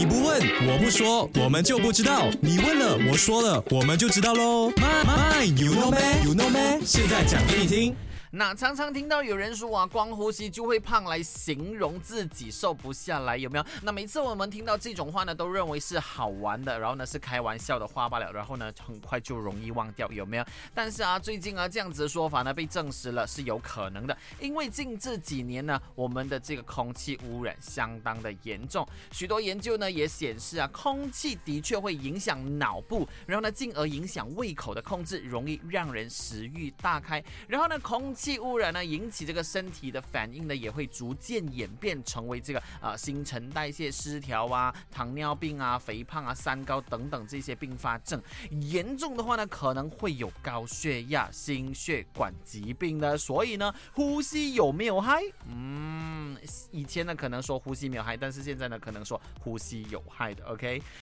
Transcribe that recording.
你不问，我不说，我们就不知道。你问了，我说了，我们就知道喽。My my you know me you know me，现在讲给你听。那常常听到有人说啊，光呼吸就会胖来形容自己瘦不下来，有没有？那每次我们听到这种话呢，都认为是好玩的，然后呢是开玩笑的话罢了，然后呢很快就容易忘掉，有没有？但是啊，最近啊这样子的说法呢被证实了是有可能的，因为近这几年呢，我们的这个空气污染相当的严重，许多研究呢也显示啊，空气的确会影响脑部，然后呢进而影响胃口的控制，容易让人食欲大开，然后呢空。气污染呢，引起这个身体的反应呢，也会逐渐演变成为这个呃新陈代谢失调啊、糖尿病啊、肥胖啊、三高等等这些并发症。严重的话呢，可能会有高血压、心血管疾病的。所以呢，呼吸有没有害？嗯，以前呢可能说呼吸没有害，但是现在呢可能说呼吸有害的。OK，